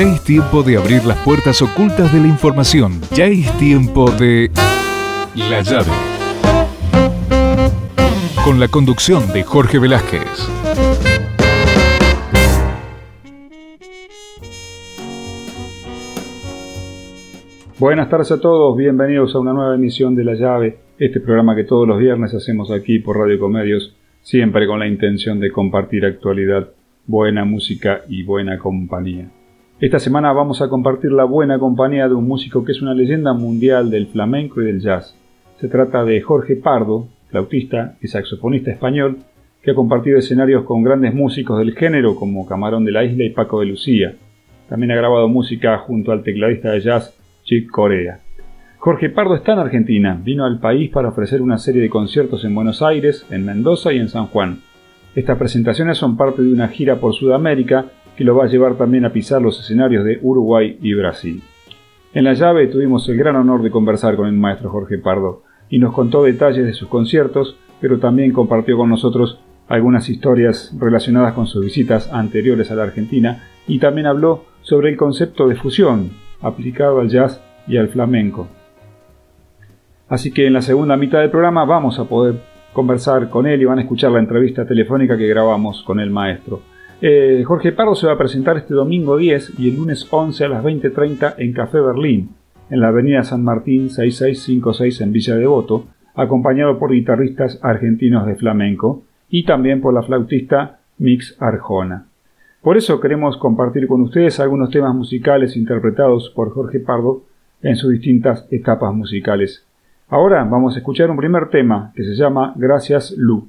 Ya es tiempo de abrir las puertas ocultas de la información. Ya es tiempo de... La llave. Con la conducción de Jorge Velázquez. Buenas tardes a todos, bienvenidos a una nueva emisión de La Llave, este programa que todos los viernes hacemos aquí por Radio Comedios, siempre con la intención de compartir actualidad, buena música y buena compañía. Esta semana vamos a compartir la buena compañía de un músico que es una leyenda mundial del flamenco y del jazz. Se trata de Jorge Pardo, flautista y saxofonista español, que ha compartido escenarios con grandes músicos del género como Camarón de la Isla y Paco de Lucía. También ha grabado música junto al tecladista de jazz Chick Corea. Jorge Pardo está en Argentina, vino al país para ofrecer una serie de conciertos en Buenos Aires, en Mendoza y en San Juan. Estas presentaciones son parte de una gira por Sudamérica que lo va a llevar también a pisar los escenarios de Uruguay y Brasil. En la llave tuvimos el gran honor de conversar con el maestro Jorge Pardo y nos contó detalles de sus conciertos, pero también compartió con nosotros algunas historias relacionadas con sus visitas anteriores a la Argentina y también habló sobre el concepto de fusión aplicado al jazz y al flamenco. Así que en la segunda mitad del programa vamos a poder conversar con él y van a escuchar la entrevista telefónica que grabamos con el maestro. Eh, Jorge Pardo se va a presentar este domingo 10 y el lunes 11 a las 20.30 en Café Berlín, en la avenida San Martín 6656 en Villa Devoto, acompañado por guitarristas argentinos de flamenco y también por la flautista Mix Arjona. Por eso queremos compartir con ustedes algunos temas musicales interpretados por Jorge Pardo en sus distintas etapas musicales. Ahora vamos a escuchar un primer tema que se llama Gracias Lu.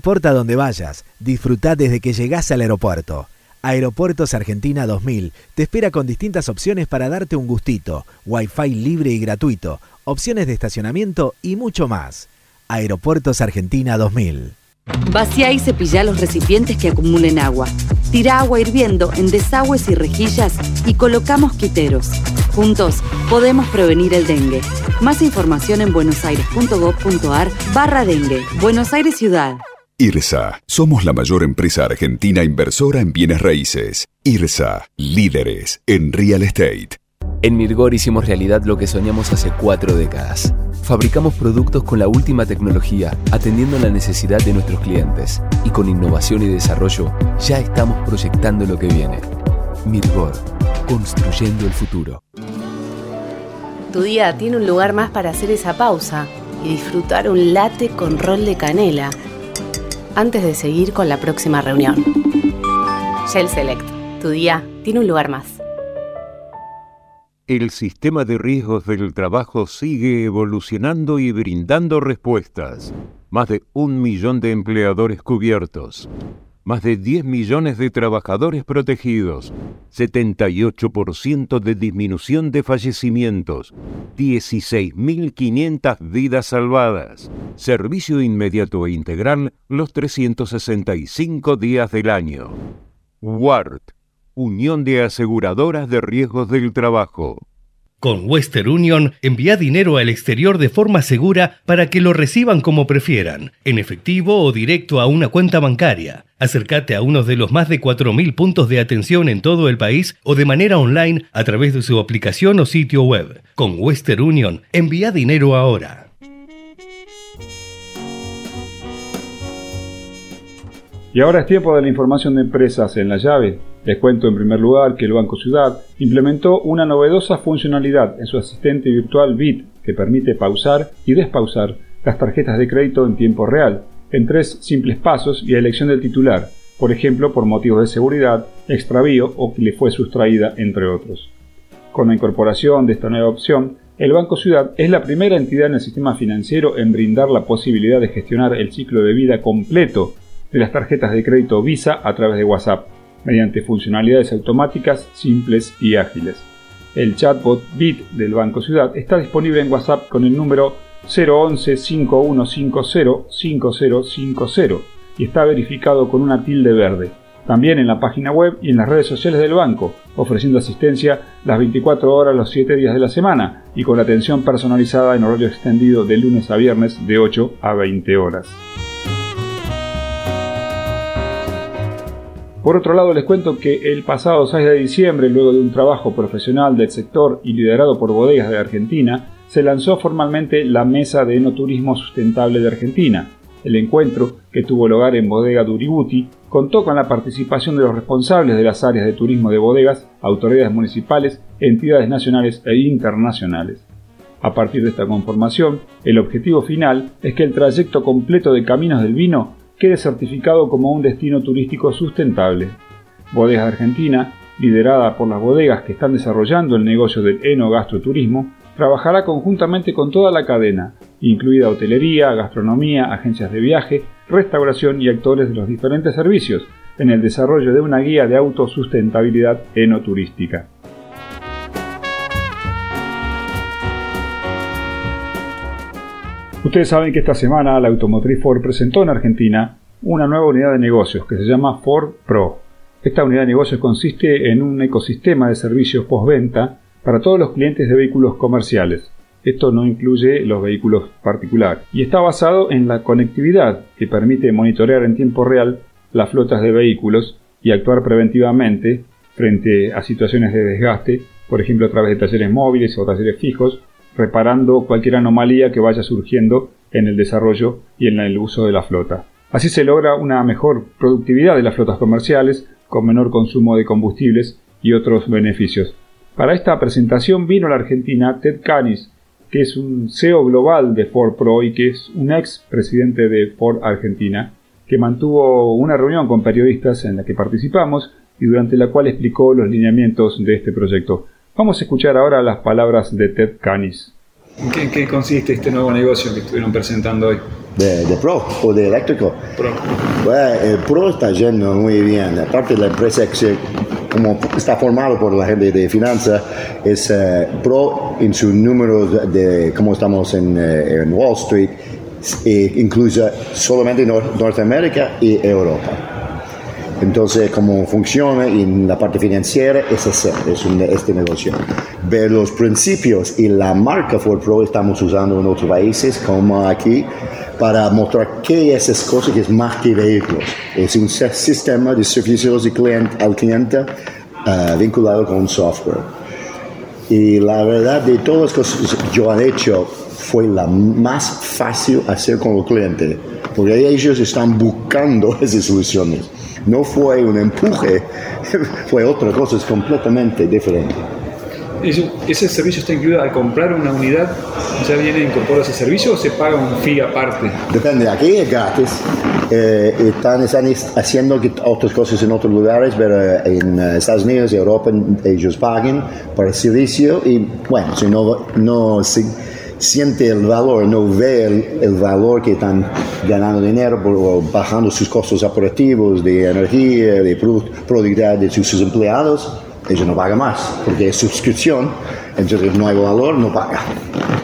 Importa dónde vayas, disfruta desde que llegás al aeropuerto. Aeropuertos Argentina 2000 te espera con distintas opciones para darte un gustito, wifi libre y gratuito, opciones de estacionamiento y mucho más. Aeropuertos Argentina 2000. Vacía y cepilla los recipientes que acumulen agua. Tira agua hirviendo en desagües y rejillas y colocamos quiteros. Juntos podemos prevenir el dengue. Más información en buenosaires.gov.ar barra dengue. Buenos Aires Ciudad. IRSA. Somos la mayor empresa argentina inversora en bienes raíces. IRSA. Líderes en real estate. En Mirgor hicimos realidad lo que soñamos hace cuatro décadas. Fabricamos productos con la última tecnología, atendiendo la necesidad de nuestros clientes. Y con innovación y desarrollo, ya estamos proyectando lo que viene. Mirgor, construyendo el futuro. Tu día tiene un lugar más para hacer esa pausa y disfrutar un latte con rol de canela antes de seguir con la próxima reunión. Shell Select, tu día tiene un lugar más. El sistema de riesgos del trabajo sigue evolucionando y brindando respuestas. Más de un millón de empleadores cubiertos más de 10 millones de trabajadores protegidos, 78% de disminución de fallecimientos, 16.500 vidas salvadas, servicio inmediato e integral los 365 días del año. WART, Unión de Aseguradoras de Riesgos del Trabajo. Con Western Union envía dinero al exterior de forma segura para que lo reciban como prefieran, en efectivo o directo a una cuenta bancaria. Acércate a uno de los más de 4.000 puntos de atención en todo el país o de manera online a través de su aplicación o sitio web. Con Western Union envía dinero ahora. Y ahora es tiempo de la información de empresas en la llave. Les cuento en primer lugar que el Banco Ciudad implementó una novedosa funcionalidad en su asistente virtual BIT que permite pausar y despausar las tarjetas de crédito en tiempo real, en tres simples pasos y a elección del titular, por ejemplo por motivos de seguridad, extravío o que le fue sustraída, entre otros. Con la incorporación de esta nueva opción, el Banco Ciudad es la primera entidad en el sistema financiero en brindar la posibilidad de gestionar el ciclo de vida completo de las tarjetas de crédito Visa a través de WhatsApp, mediante funcionalidades automáticas, simples y ágiles. El chatbot Bit del Banco Ciudad está disponible en WhatsApp con el número 011 5150 5050 y está verificado con una tilde verde. También en la página web y en las redes sociales del banco, ofreciendo asistencia las 24 horas los 7 días de la semana y con atención personalizada en horario extendido de lunes a viernes de 8 a 20 horas. Por otro lado, les cuento que el pasado 6 de diciembre, luego de un trabajo profesional del sector y liderado por bodegas de Argentina, se lanzó formalmente la Mesa de Enoturismo Sustentable de Argentina. El encuentro, que tuvo lugar en Bodega Duributi, contó con la participación de los responsables de las áreas de turismo de bodegas, autoridades municipales, entidades nacionales e internacionales. A partir de esta conformación, el objetivo final es que el trayecto completo de Caminos del Vino quede certificado como un destino turístico sustentable. Bodegas de Argentina, liderada por las bodegas que están desarrollando el negocio del enogastroturismo, trabajará conjuntamente con toda la cadena, incluida hotelería, gastronomía, agencias de viaje, restauración y actores de los diferentes servicios, en el desarrollo de una guía de autosustentabilidad enoturística. Ustedes saben que esta semana la automotriz Ford presentó en Argentina una nueva unidad de negocios que se llama Ford Pro. Esta unidad de negocios consiste en un ecosistema de servicios postventa para todos los clientes de vehículos comerciales. Esto no incluye los vehículos particulares y está basado en la conectividad que permite monitorear en tiempo real las flotas de vehículos y actuar preventivamente frente a situaciones de desgaste, por ejemplo a través de talleres móviles o talleres fijos, reparando cualquier anomalía que vaya surgiendo en el desarrollo y en el uso de la flota. Así se logra una mejor productividad de las flotas comerciales, con menor consumo de combustibles y otros beneficios. Para esta presentación vino a la Argentina Ted Canis, que es un CEO global de Ford Pro y que es un ex presidente de Ford Argentina, que mantuvo una reunión con periodistas en la que participamos y durante la cual explicó los lineamientos de este proyecto. Vamos a escuchar ahora las palabras de Ted Canis. ¿En qué, consiste este nuevo negocio que estuvieron presentando hoy? de, Pro o de eléctrico. Pro. el Pro está yendo muy bien. Aparte la empresa que como está formado por la gente de finanzas, es eh, Pro en sus números de cómo estamos en, eh, en Wall Street, e incluye solamente Norteamérica y Europa. Entonces, cómo funciona en la parte financiera es hacer, es este negocio. Ver los principios y la marca Ford Pro estamos usando en otros países, como aquí, para mostrar qué es esa cosa que es más que vehículos. Es un sistema de servicios al cliente uh, vinculado con software. Y la verdad, de todas las cosas que yo he hecho, fue la más fácil hacer con el cliente, porque ellos están buscando esas soluciones no fue un empuje, fue otra cosa, es completamente diferente. ¿Ese servicio está incluido al comprar una unidad? ¿Ya viene incorporado ese servicio o se paga un fee aparte? Depende, aquí es gratis. Eh, están, haciendo otras cosas en otros lugares, pero eh, en eh, Estados Unidos y Europa ellos pagan por el servicio y bueno, si no, no si, siente el valor, no ve el, valor que están ganando dinero por, bajando sus costos operativos de energía, de productividad de sus empleados, ellos no pagan más, porque es suscripción, entonces no hay valor, no paga.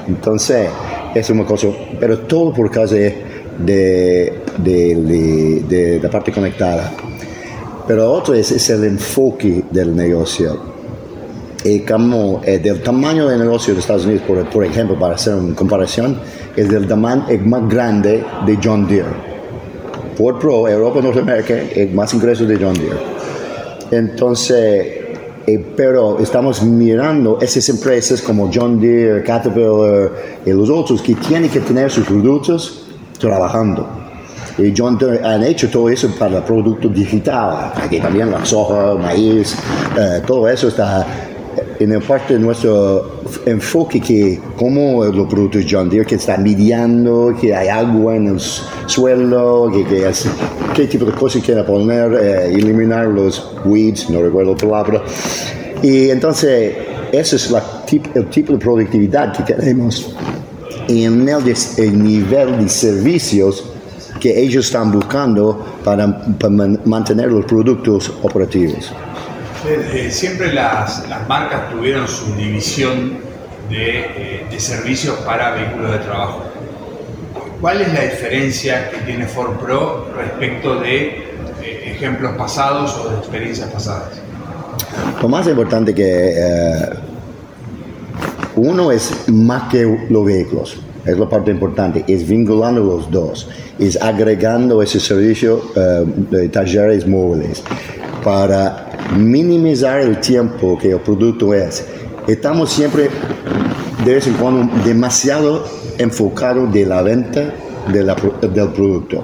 Entonces, es una cosa, pero todo por causa de, de, de, la parte conectada. Pero otro es, es el enfoque del negocio y como eh, del tamaño del negocio de Estados Unidos, por, por ejemplo, para hacer una comparación, es del tamaño más grande de John Deere. Ford Pro, Europa, Norteamérica, es más ingresos de John Deere. Entonces, eh, pero estamos mirando esas empresas como John Deere, Caterpillar y los otros que tienen que tener sus productos trabajando. Y John Deere han hecho todo eso para el producto digital. Aquí también la soja, maíz, eh, todo eso está en el parte de nuestro enfoque que como los productos John Deere que están midiendo, que hay agua en el suelo, que, qué tipo de cosas quiere poner, eh, eliminar los weeds, no recuerdo la palabra. Y entonces, ese es el tipo de productividad que queremos en el, el nivel de servicios que ellos están buscando para, para mantener los productos operativos. Eh, siempre las, marcas tuvieron su división eh, de, servicios para vehículos de trabajo. ¿Cuál es la diferencia que tiene Ford Pro respecto de eh, ejemplos pasados o de experiencias pasadas? Lo más importante que uno es más que los vehículos, es la parte importante, es vinculando los dos, es agregando ese servicio de talleres móviles para minimizar el tiempo que el producto es. Estamos siempre, de vez en cuando, demasiado enfocados de la venta del producto.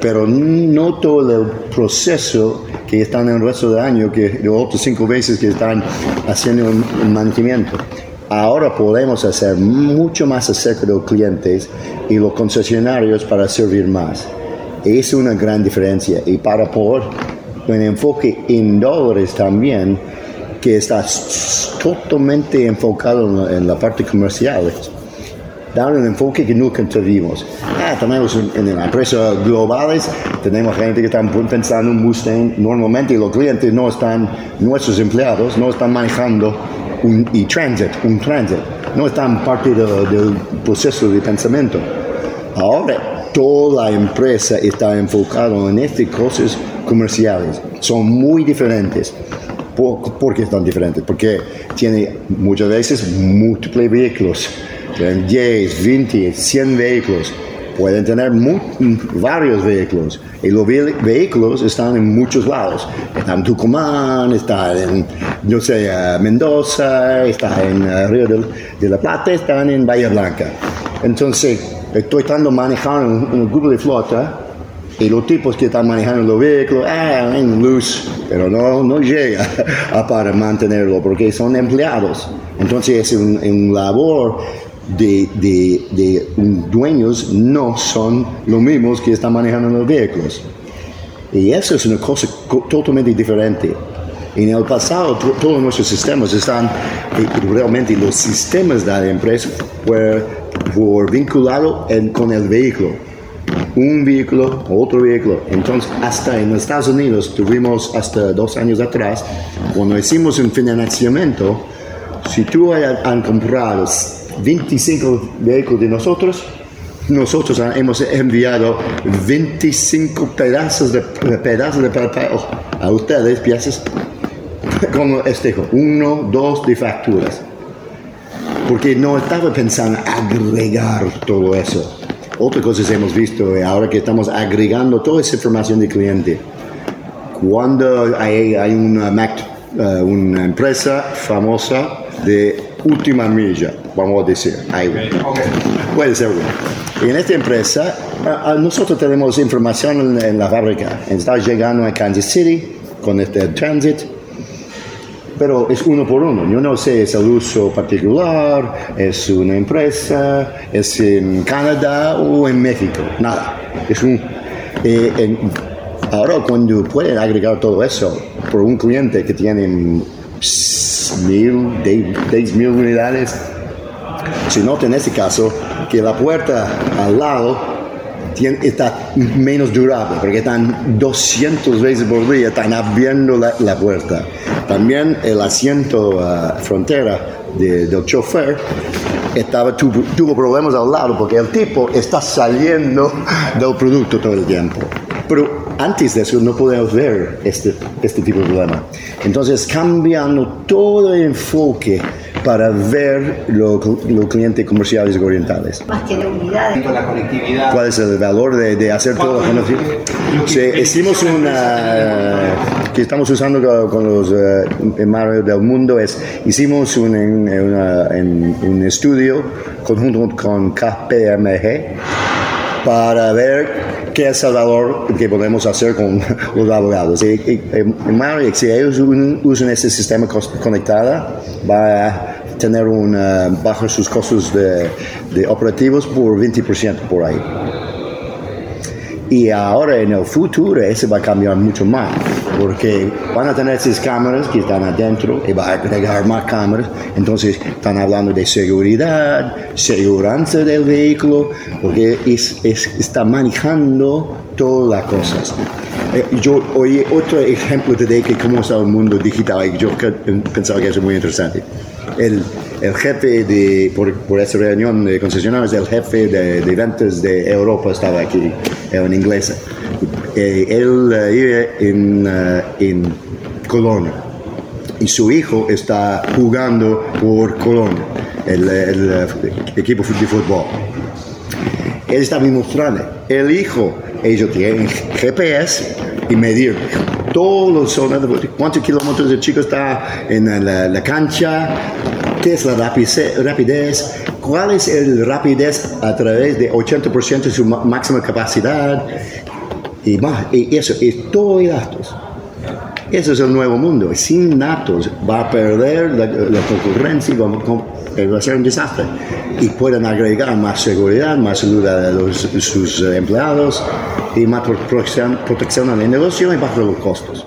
Pero no todo el proceso que están en el resto del año, que de otros cinco veces que están haciendo un, mantenimiento. Ahora podemos hacer mucho más acerca de los clientes y los concesionarios para servir más. Es una gran diferencia. Y para poder un enfoque en dólares también que está totalmente enfocado en la, parte comercial. Da un enfoque que nunca tuvimos. Ah, tenemos en, las empresas globales, tenemos gente que está pensando en Mustang. Normalmente los clientes no están, nuestros empleados no están manejando un e-transit, un transit. No están parte del proceso de pensamiento. Ahora, toda empresa está enfocada en estas cosas comerciales. Son muy diferentes. ¿Por, qué están diferentes? Porque tiene muchas veces múltiples vehículos. Tienen 10, 20, 100 vehículos. Pueden tener varios vehículos. Y los vehículos están en muchos lados. Están en Tucumán, están en, no sé, Mendoza, están en eh, Río de, la Plata, están en Bahía Blanca. Entonces, estoy tratando de manejar un, un grupo de flota y los tipos que están manejando los vehículos, ah, en luz, pero no, no llega para mantenerlo porque son empleados. Entonces es un, labor de, de, de, dueños, no son los mismos que están manejando los vehículos. Y eso es una cosa totalmente diferente. En el pasado, todos nuestros sistemas están, realmente los sistemas de la empresa fueron, vinculados con el vehículo un vehículo, otro vehículo. Entonces, hasta en Estados Unidos tuvimos hasta dos años atrás, cuando hicimos un financiamiento, si tú han comprado 25 vehículos de nosotros, nosotros hemos enviado 25 pedazos de, pedazos de papel a ustedes, piezas, como este, uno, dos de facturas. Porque no estaba pensando agregar todo eso. Otra cosa que hemos visto eh, ahora que estamos agregando toda esa información del cliente. Cuando hay, hay una, eh, una empresa famosa de última milla, vamos a decir, puede ser una. Y en esta empresa, nosotros tenemos información en, la fábrica. Está llegando a Kansas City con este transit pero es uno por uno. Yo no sé, es el uso particular, es una empresa, es en Canadá o en México, nada. Es un, eh, ahora cuando pueden agregar todo eso por un cliente que tiene mil, diez mil unidades, si no en ese caso, que la puerta al lado está menos durable, porque están 200 veces por día, están abriendo la, puerta. También el asiento uh, frontera del chofer estaba, tuvo, tuvo, problemas al lado, porque el tipo está saliendo del producto todo el tiempo. Pero antes de eso no podemos ver este, este tipo de problema. Entonces, cambiando todo el enfoque para ver los clientes comerciales orientales. Más que la unidad. La conectividad. ¿Cuál es el valor de, de hacer todo conocido? Sí, hicimos una que estamos usando con los uh, del mundo es hicimos un, un estudio conjunto con KPMG para ver qué es el valor que podemos hacer con los abogados. Y, y, si ellos usan ese sistema conectado, va a tener una, bajo sus costos de operativos por 20% por ahí. Y ahora en el futuro eso va a cambiar mucho más, porque van a tener esas cámaras que están adentro y va a agregar más cámaras. Entonces están hablando de seguridad, seguridad del vehículo, porque es, está manejando todas las cosas. Eh, yo oí otro ejemplo de que cómo está el mundo digital y yo pensaba que eso es muy interesante el, el jefe de, por, por, esa reunión de concesionarios, el jefe de, de ventas de Europa estaba aquí, en inglés. Eh, él eh, vive en, uh, en Colonia y su hijo está jugando por Colonia, el, el, equipo de fútbol. Él está mostrando, el hijo, ellos tienen GPS y medir todos los zonas, cuántos kilómetros el chico está en la, cancha, qué es la rapidez, cuál es el rapidez a través de 80% de su máxima capacidad y más. Y eso es todo y datos. Eso es el nuevo mundo. Sin datos va a perder la, concurrencia, va, va, a ser un desastre. Y pueden agregar más seguridad, más salud a los, sus empleados y más protección, protección al negocio y bajo los costos.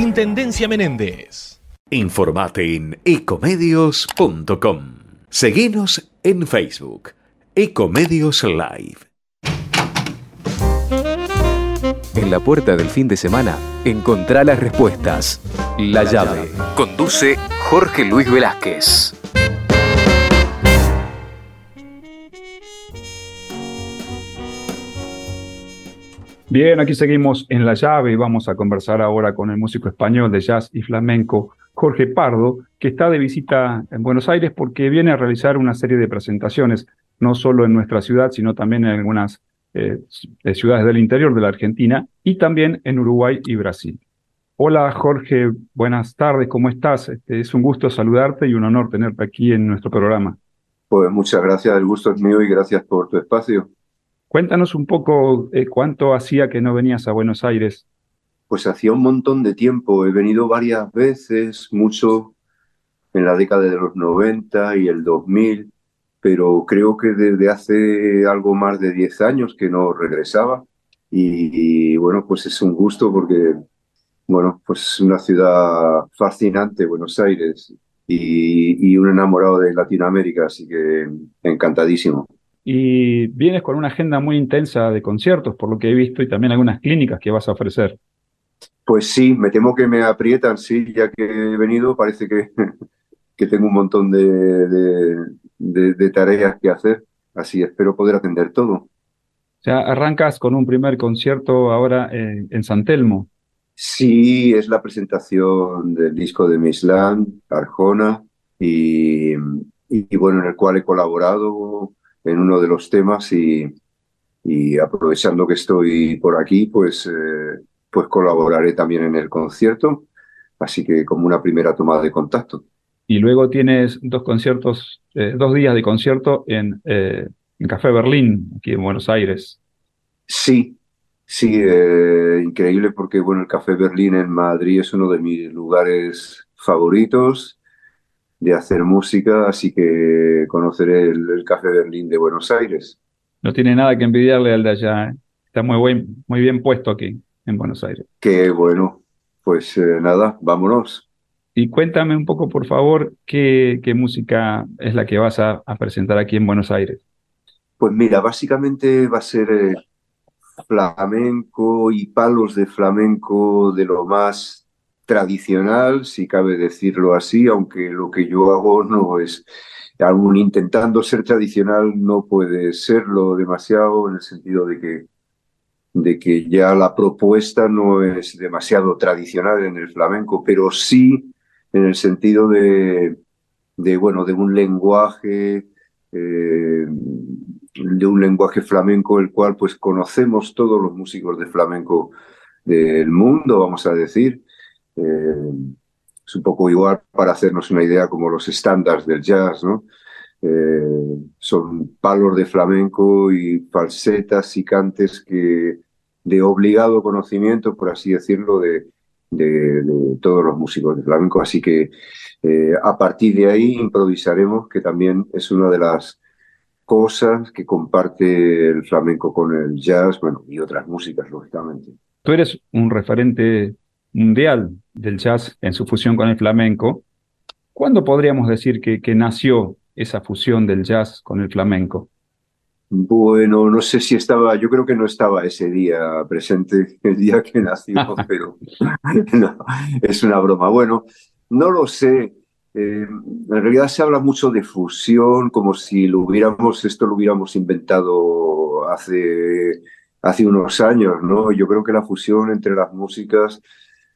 Intendencia Menéndez. Informate en ecomedios.com. Seguinos en Facebook. Ecomedios Live. En la puerta del fin de semana, encontrá las respuestas. La, llave. Conduce Jorge Luis Velázquez. Bien, aquí seguimos en La Llave y vamos a conversar ahora con el músico español de jazz y flamenco, Jorge Pardo, que está de visita en Buenos Aires porque viene a realizar una serie de presentaciones, no solo en nuestra ciudad, sino también en algunas eh, ciudades del interior de la Argentina y también en Uruguay y Brasil. Hola Jorge, buenas tardes, ¿cómo estás? Este, es un gusto saludarte y un honor tenerte aquí en nuestro programa. Pues muchas gracias, el gusto es mío y gracias por tu espacio. Cuéntanos un poco eh, cuánto hacía que no venías a Buenos Aires. Pues hacía un montón de tiempo. He venido varias veces, mucho en la década de los 90 y el 2000, pero creo que desde hace algo más de 10 años que no regresaba. Y, bueno, pues es un gusto porque, bueno, pues es una ciudad fascinante, Buenos Aires, y un enamorado de Latinoamérica, así que encantadísimo y vienes con una agenda muy intensa de conciertos, por lo que he visto, y también algunas clínicas que vas a ofrecer. Pues sí, me temo que me aprietan, sí, ya que he venido, parece que, que tengo un montón de, de, tareas que hacer, así espero poder atender todo. O sea, arrancas con un primer concierto ahora en, en San Telmo. Sí, es la presentación del disco de Mislan, Arjona, y, y, bueno, en el cual he colaborado en uno de los temas y, y aprovechando que estoy por aquí, pues, eh, pues colaboraré también en el concierto, así que como una primera toma de contacto. Y luego tienes dos conciertos, eh, dos días de concierto en, eh, en Café Berlín, aquí en Buenos Aires. Sí, sí, increíble porque bueno, el Café Berlín en Madrid es uno de mis lugares favoritos de hacer música, así que conoceré el, Café Berlín de Buenos Aires. No tiene nada que envidiarle al de allá, ¿eh? está muy, buen, muy bien puesto aquí en Buenos Aires. Qué bueno, pues eh, nada, vámonos. Y cuéntame un poco, por favor, qué, qué música es la que vas a, presentar aquí en Buenos Aires. Pues mira, básicamente va a ser eh, flamenco y palos de flamenco de lo más tradicional, si cabe decirlo así, aunque lo que yo hago no es, aún intentando ser tradicional, no puede serlo demasiado en el sentido de que, de que ya la propuesta no es demasiado tradicional en el flamenco, pero sí en el sentido de, de bueno, de un lenguaje, eh, de un lenguaje flamenco, el cual pues conocemos todos los músicos de flamenco del mundo, vamos a decir, eh, es un poco igual para hacernos una idea como los estándares del jazz, ¿no? Eh, son palos de flamenco y falsetas y cantes que de obligado conocimiento, por así decirlo, de, de, todos los músicos de flamenco. Así que eh, a partir de ahí improvisaremos, que también es una de las cosas que comparte el flamenco con el jazz, bueno, y otras músicas, lógicamente. Tú eres un referente mundial del jazz en su fusión con el flamenco. ¿Cuándo podríamos decir que, que nació esa fusión del jazz con el flamenco? Bueno, no sé si estaba, yo creo que no estaba ese día presente, el día que nació, pero no, es una broma. Bueno, no lo sé. Eh, en realidad se habla mucho de fusión, como si lo hubiéramos, esto lo hubiéramos inventado hace, hace unos años, ¿no? Yo creo que la fusión entre las músicas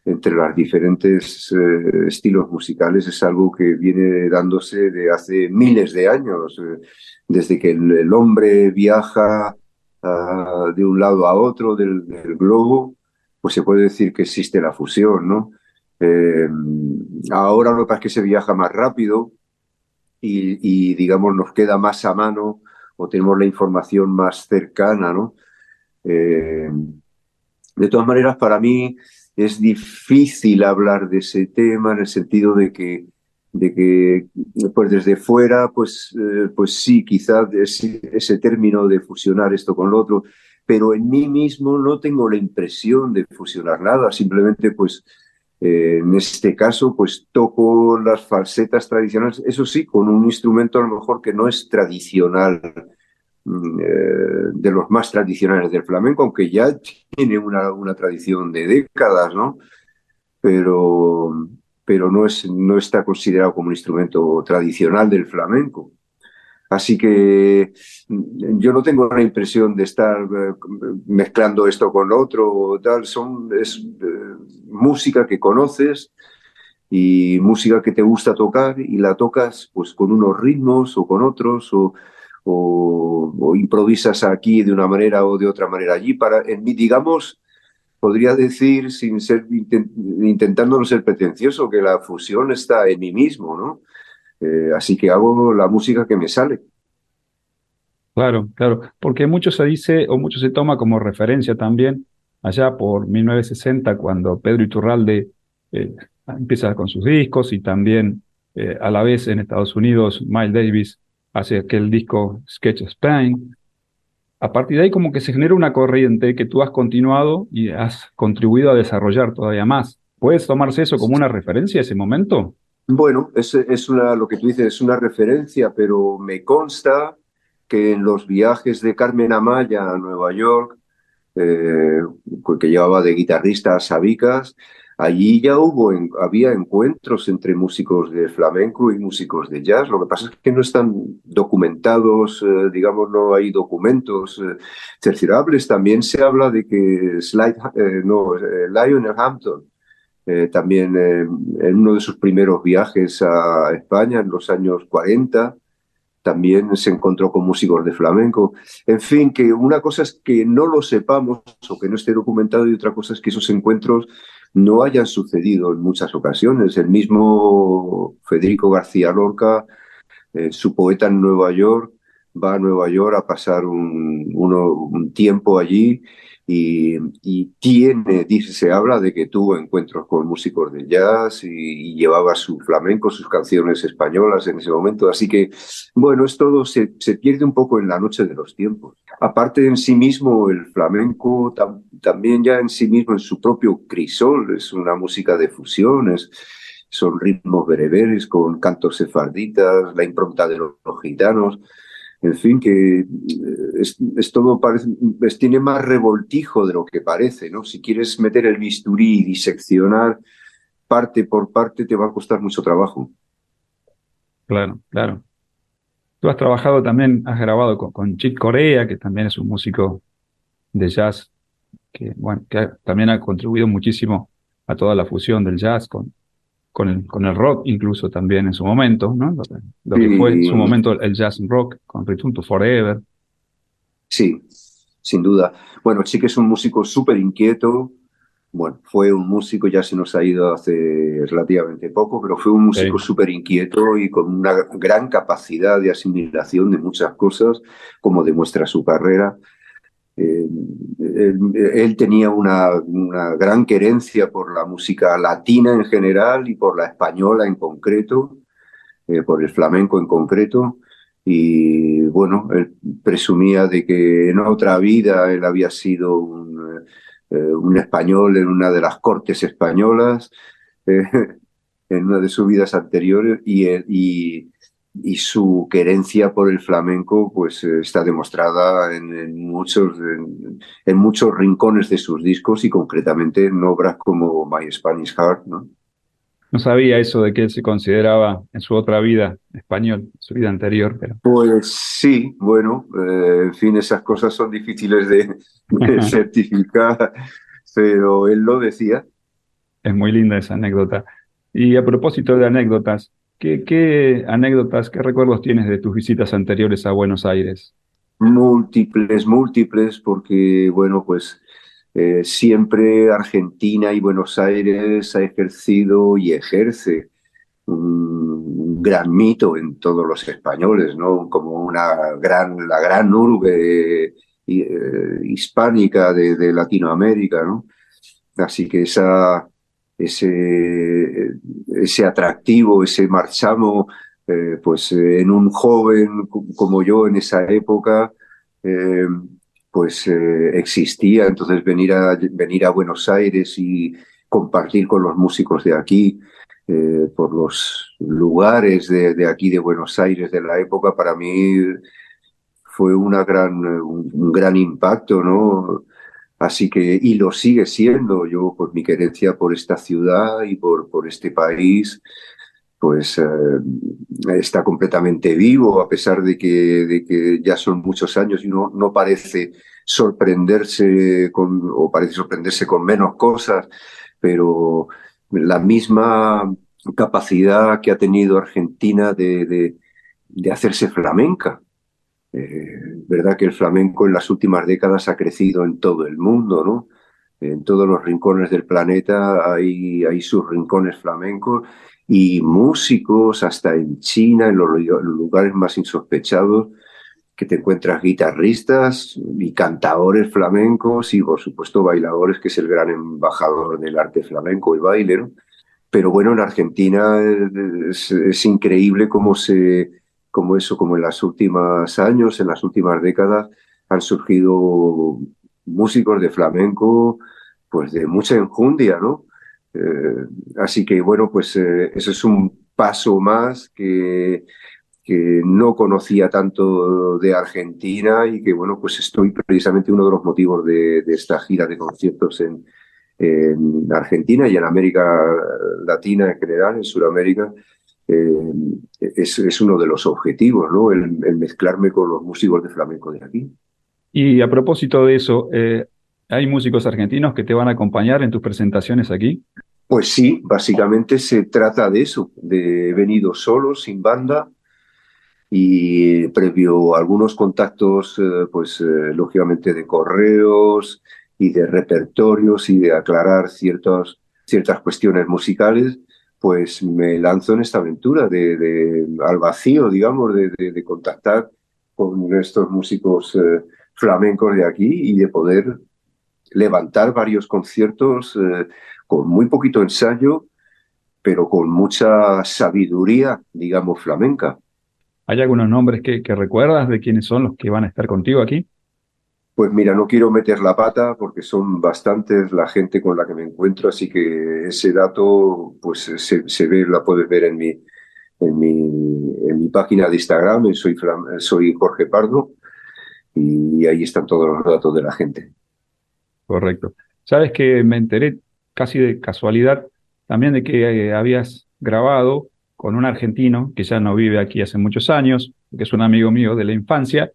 entre los diferentes eh, estilos musicales es algo que viene dándose de hace miles de años, eh, desde que el, hombre viaja ah, de un lado a otro del, globo pues se puede decir que existe la fusión, ¿no? Eh, ahora lo que pasa es que se viaja más rápido y, digamos, nos queda más a mano o tenemos la información más cercana, ¿no? De todas maneras, para mí es difícil hablar de ese tema en el sentido de que, de que pues desde fuera, pues, eh, pues sí, quizás ese, ese término de fusionar esto con lo otro, pero en mí mismo no tengo la impresión de fusionar nada, simplemente pues eh, en este caso pues toco las falsetas tradicionales, eso sí, con un instrumento a lo mejor que no es tradicional, de los más tradicionales del flamenco, aunque ya tiene una, una tradición de décadas, ¿no? Pero, pero no, es, no está considerado como un instrumento tradicional del flamenco. Así que mm, yo no tengo la impresión de estar eh, mezclando esto con lo otro o tal. Son, es eh, música que conoces y música que te gusta tocar y la tocas pues con unos ritmos o con otros o, o, improvisas aquí de una manera o de otra manera allí para, en, digamos, podría decir sin ser intentando no ser pretencioso que la fusión está en mí mismo, ¿no? Eh, así que hago la música que me sale. Claro, claro, porque mucho se dice o mucho se toma como referencia también allá por 1960 cuando Pedro Iturralde eh, empieza con sus discos y también eh, a la vez en Estados Unidos Miles Davis hace aquel disco Sketch Spain. A partir de ahí como que se genera una corriente que tú has continuado y has contribuido a desarrollar todavía más. ¿Puedes tomarse eso como una referencia a ese momento? Bueno, es, es una, lo que tú dices es una referencia, pero me consta que en los viajes de Carmen Amaya a Nueva York, eh, que llevaba de guitarrista a Sabicas, allí ya hubo, había encuentros entre músicos de flamenco y músicos de jazz. Lo que pasa es que no están documentados, eh, digamos, no hay documentos eh. También se habla de que Slide, no, Lionel Hampton, eh, también eh, en uno de sus primeros viajes a España en los años 40, también se encontró con músicos de flamenco. En fin, que una cosa es que no lo sepamos o que no esté documentado y otra cosa es que esos encuentros no hayan sucedido en muchas ocasiones. El mismo Federico García Lorca, eh, su poeta en Nueva York, va a Nueva York a pasar un, un tiempo allí y, tiene, dice, se habla de que tuvo encuentros con músicos de jazz y, llevaba su flamenco, sus canciones españolas en ese momento. Así que, bueno, es todo, se, se pierde un poco en la noche de los tiempos. Aparte en sí mismo, el flamenco también ya en sí mismo, en su propio crisol, es una música de fusiones son ritmos bereberes con cantos sefarditas, la impronta de los gitanos en fin, que eh, es, todo parece, tiene más revoltijo de lo que parece, ¿no? Si quieres meter el bisturí y diseccionar parte por parte, te va a costar mucho trabajo. Claro, claro. Tú has trabajado también, has grabado con, con Chick Corea, que también es un músico de jazz, que, bueno, que también ha contribuido muchísimo a toda la fusión del jazz con, con el, con el rock incluso también en su momento, ¿no? Lo, que fue en su momento el jazz rock con Return to Forever. Sí, sin duda. Bueno, sí que es un músico súper inquieto. Bueno, fue un músico, ya se nos ha ido hace relativamente poco, pero fue un músico súper inquieto y con una gran capacidad de asimilación de muchas cosas, como demuestra su carrera. Eh, él, tenía una, gran querencia por la música latina en general y por la española en concreto, eh, por el flamenco en concreto. Y bueno, él presumía de que en otra vida él había sido un, eh, español en una de las cortes españolas, en una de sus vidas anteriores, y, y, y su querencia por el flamenco pues eh, está demostrada en, muchos en, muchos rincones de sus discos y concretamente en obras como My Spanish Heart ¿no? no sabía eso de que él se consideraba en su otra vida español su vida anterior pero pues sí bueno eh, en fin esas cosas son difíciles de, de certificar pero él lo decía es muy linda esa anécdota y a propósito de anécdotas ¿Qué, anécdotas, qué recuerdos tienes de tus visitas anteriores a Buenos Aires? Múltiples, múltiples, porque, bueno, pues eh, siempre Argentina y Buenos Aires ha ejercido y ejerce un gran mito en todos los españoles, ¿no? Como una gran, la gran urbe eh, hispánica de, Latinoamérica, ¿no? Así que esa, ese, ese atractivo, ese marchamo, eh, pues en un joven como yo en esa época, eh, pues existía. Entonces venir a, venir a Buenos Aires y compartir con los músicos de aquí, por los lugares de, de, aquí de Buenos Aires de la época, para mí fue una gran, un gran impacto, ¿no? Así que, y lo sigue siendo, yo por mi querencia por esta ciudad y por, por este país, pues eh, está completamente vivo, a pesar de que, de que ya son muchos años y no, no parece sorprenderse con, o parece sorprenderse con menos cosas, pero la misma capacidad que ha tenido Argentina de, de, de hacerse flamenca. Eh, verdad que el flamenco en las últimas décadas ha crecido en todo el mundo, ¿no? En todos los rincones del planeta hay, sus rincones flamencos y músicos, hasta en China, en los, lugares más insospechados, que te encuentras guitarristas y cantadores flamencos y, por supuesto, bailadores, que es el gran embajador del arte flamenco, el baile, Pero bueno, en Argentina es increíble cómo se como eso, como en los últimos años, en las últimas décadas, han surgido músicos de flamenco, pues de mucha enjundia, ¿no? Eh, así que bueno, pues eh, eso es un paso más que, que no conocía tanto de Argentina y que bueno, pues estoy precisamente uno de los motivos de, esta gira de conciertos en, en Argentina y en América Latina en general, en Sudamérica, eh, es, uno de los objetivos, ¿no? El, mezclarme con los músicos de flamenco de aquí. Y a propósito de eso, eh, ¿hay músicos argentinos que te van a acompañar en tus presentaciones aquí? Pues sí, básicamente se trata de eso, de venido solo, sin banda, y previo a algunos contactos, eh, pues lógicamente de correos y de repertorios y de aclarar ciertas cuestiones musicales, pues me lanzo en esta aventura de, al vacío, digamos, de, contactar con estos músicos eh, flamencos de aquí y de poder levantar varios conciertos eh, con muy poquito ensayo, pero con mucha sabiduría, digamos, flamenca. ¿Hay algunos nombres que, que recuerdas de quiénes son los que van a estar contigo aquí? Pues mira, no quiero meter la pata porque son bastantes la gente con la que me encuentro, así que ese dato pues se, ve, la puedes ver en mi, en mi, en mi página de Instagram, soy, soy Jorge Pardo, y ahí están todos los datos de la gente. Correcto. Sabes que me enteré casi de casualidad también de que eh, habías grabado con un argentino que ya no vive aquí hace muchos años, que es un amigo mío de la infancia,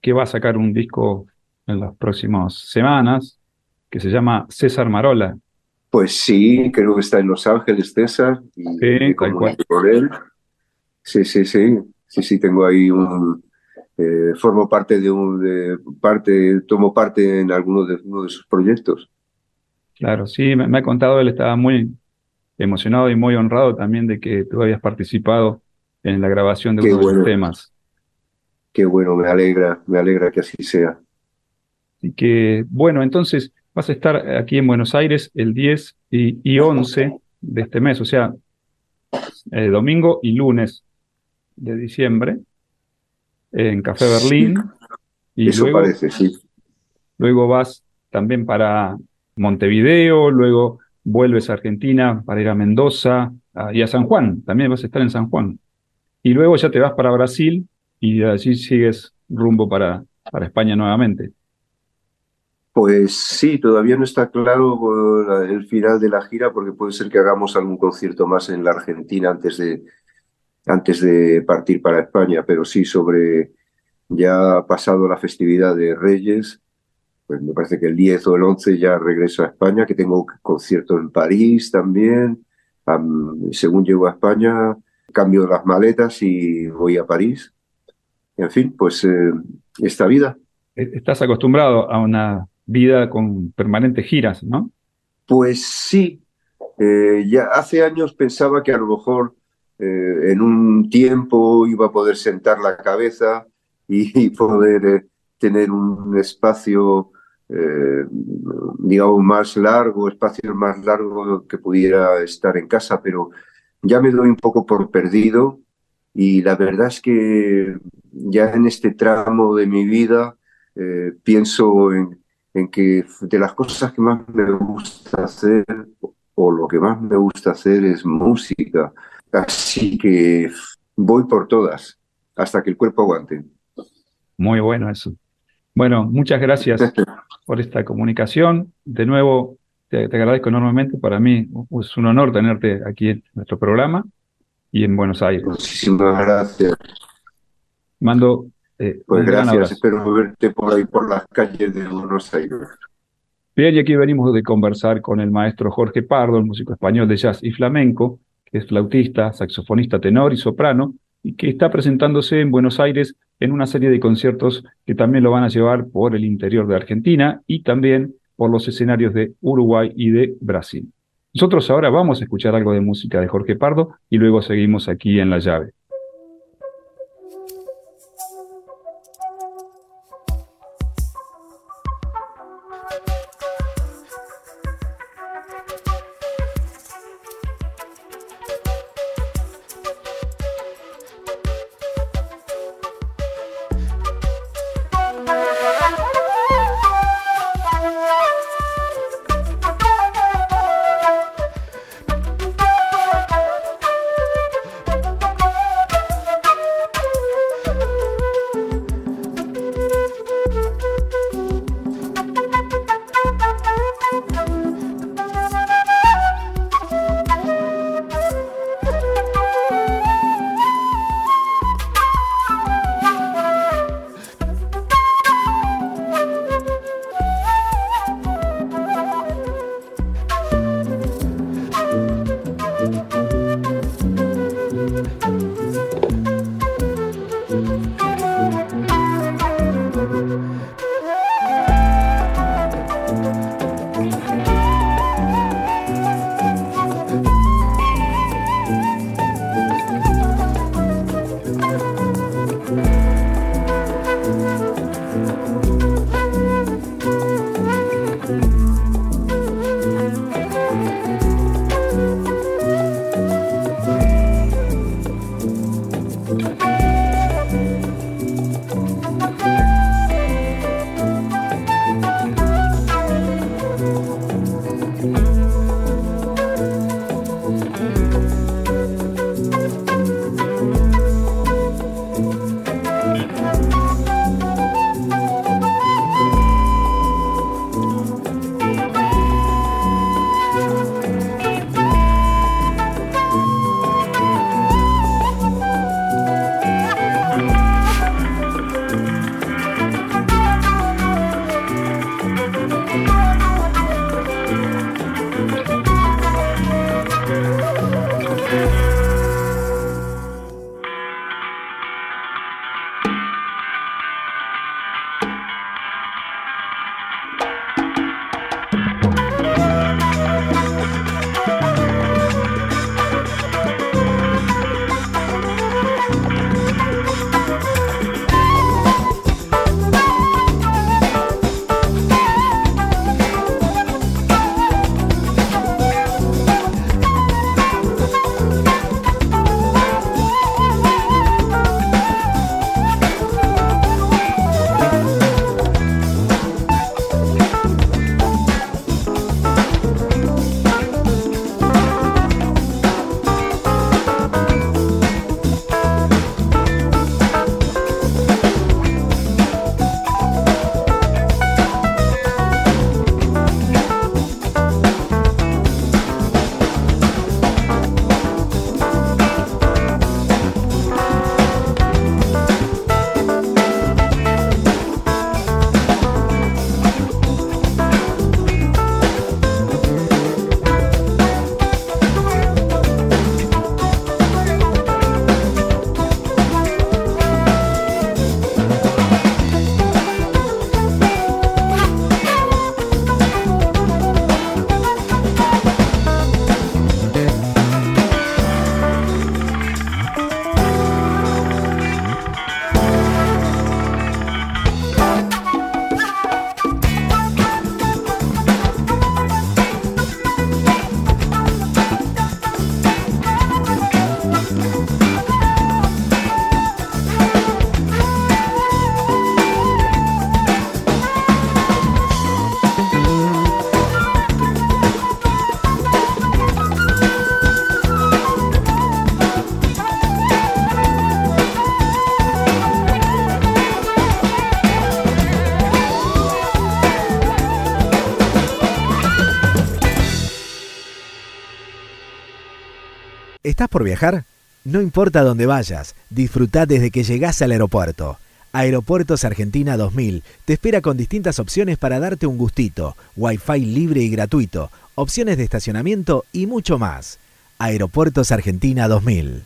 que va a sacar un disco en las próximas semanas, que se llama César Marola. Pues sí, creo que está en Los Ángeles, César, y sí, con él. Sí, sí, sí, sí, sí, tengo ahí un... Eh, formo parte de un... De parte, tomo parte en alguno de, uno de sus proyectos. Claro, sí, me, ha contado, él estaba muy emocionado y muy honrado también de que tú habías participado en la grabación de uno de los temas. Qué bueno, me alegra, me alegra que así sea. Así que, bueno, entonces vas a estar aquí en Buenos Aires el 10 y, 11 de este mes, o sea, eh, domingo y lunes de diciembre en Café Berlín. Y Eso luego, parece, sí. Luego vas también para Montevideo, luego vuelves a Argentina para ir a Mendoza y a San Juan, también vas a estar en San Juan. Y luego ya te vas para Brasil y allí sigues rumbo para, para España nuevamente. Pues sí, todavía no está claro el final de la gira porque puede ser que hagamos algún concierto más en la Argentina antes de, antes de partir para España, pero sí sobre ya pasado la festividad de Reyes, pues me parece que el 10 o el 11 ya regreso a España, que tengo concierto en París también. según llego a España, cambio las maletas y voy a París. En fin, pues eh, esta vida. ¿Estás acostumbrado a una vida con permanentes giras, ¿no? Pues sí. Eh, ya hace años pensaba que a lo mejor eh, en un tiempo iba a poder sentar la cabeza y, poder eh, tener un espacio, digamos, más largo, espacio más largo que pudiera estar en casa, pero ya me doy un poco por perdido y la verdad es que ya en este tramo de mi vida pienso en, en que de las cosas que más me gusta hacer o lo que más me gusta hacer es música. Así que voy por todas hasta que el cuerpo aguante. Muy bueno eso. Bueno, muchas gracias por esta comunicación. De nuevo, te, agradezco enormemente. Para mí es un honor tenerte aquí en nuestro programa y en Buenos Aires. Muchísimas gracias. Mando eh, pues gracias, espero verte por ahí por las calles de Buenos Aires. Bien, y aquí venimos de conversar con el maestro Jorge Pardo, el músico español de jazz y flamenco, que es flautista, saxofonista tenor y soprano, y que está presentándose en Buenos Aires en una serie de conciertos que también lo van a llevar por el interior de Argentina y también por los escenarios de Uruguay y de Brasil. Nosotros ahora vamos a escuchar algo de música de Jorge Pardo y luego seguimos aquí en La Llave. ¿Estás por viajar? No importa dónde vayas, disfruta desde que llegás al aeropuerto. Aeropuertos Argentina 2000 te espera con distintas opciones para darte un gustito, Wi-Fi libre y gratuito, opciones de estacionamiento y mucho más. Aeropuertos Argentina 2000.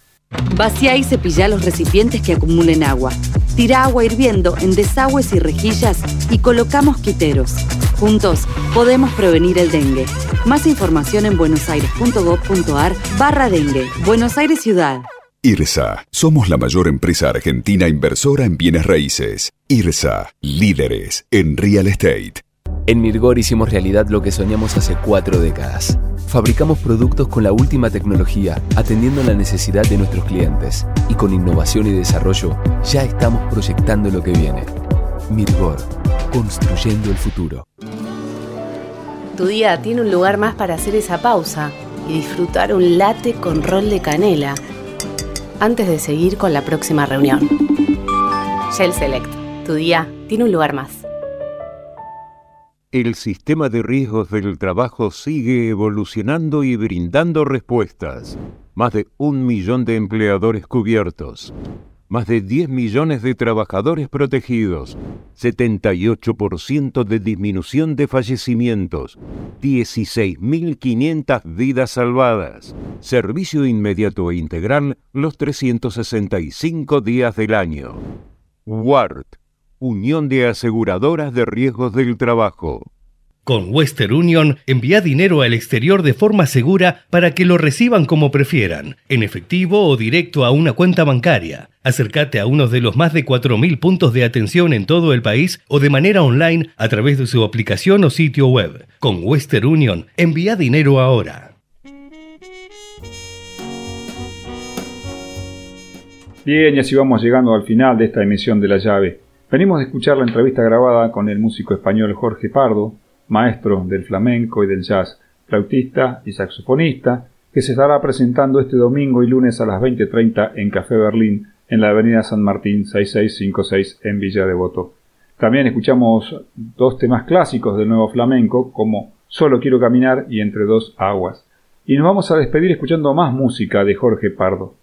Vacía y cepilla los recipientes que acumulen agua. Tira agua hirviendo en desagües y rejillas y coloca mosquiteros. Juntos podemos prevenir el dengue. Más información en buenosaires.gov.ar barra dengue. Buenos Aires Ciudad. IRSA. Somos la mayor empresa argentina inversora en bienes raíces. IRSA. Líderes en real estate. En Mirgor hicimos realidad lo que soñamos hace cuatro décadas. Fabricamos productos con la última tecnología, atendiendo la necesidad de nuestros clientes. Y con innovación y desarrollo, ya estamos proyectando lo que viene. Mirgor, construyendo el futuro. Tu día tiene un lugar más para hacer esa pausa y disfrutar un latte con rol de canela antes de seguir con la próxima reunión. Shell Select, tu día tiene un lugar más. El sistema de riesgos del trabajo sigue evolucionando y brindando respuestas. Más de un millón de empleadores cubiertos. Más de 10 millones de trabajadores protegidos. 78% de disminución de fallecimientos. 16.500 vidas salvadas. Servicio inmediato e integral los 365 días del año. WART Unión de Aseguradoras de Riesgos del Trabajo. Con Western Union, envía dinero al exterior de forma segura para que lo reciban como prefieran, en efectivo o directo a una cuenta bancaria. Acércate a uno de los más de 4.000 puntos de atención en todo el país o de manera online a través de su aplicación o sitio web. Con Western Union, envía dinero ahora. Bien, y así vamos llegando al final de esta emisión de La Llave. Venimos de escuchar la entrevista grabada con el músico español Jorge Pardo, maestro del flamenco y del jazz, flautista y saxofonista, que se estará presentando este domingo y lunes a las 20.30 en Café Berlín, en la avenida San Martín 6656 en Villa Devoto. También escuchamos dos temas clásicos del nuevo flamenco, como Solo quiero caminar y Entre dos aguas. Y nos vamos a despedir escuchando más música de Jorge Pardo.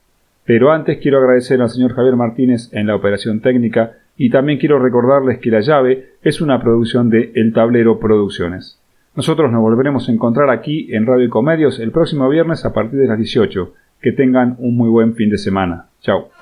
Pero antes quiero agradecer al señor Javier Martínez en la operación técnica y también quiero recordarles que La Llave es una producción de El Tablero Producciones. Nosotros nos volveremos a encontrar aquí en Radio y Comedios el próximo viernes a partir de las 18. Que tengan un muy buen fin de semana. Chao.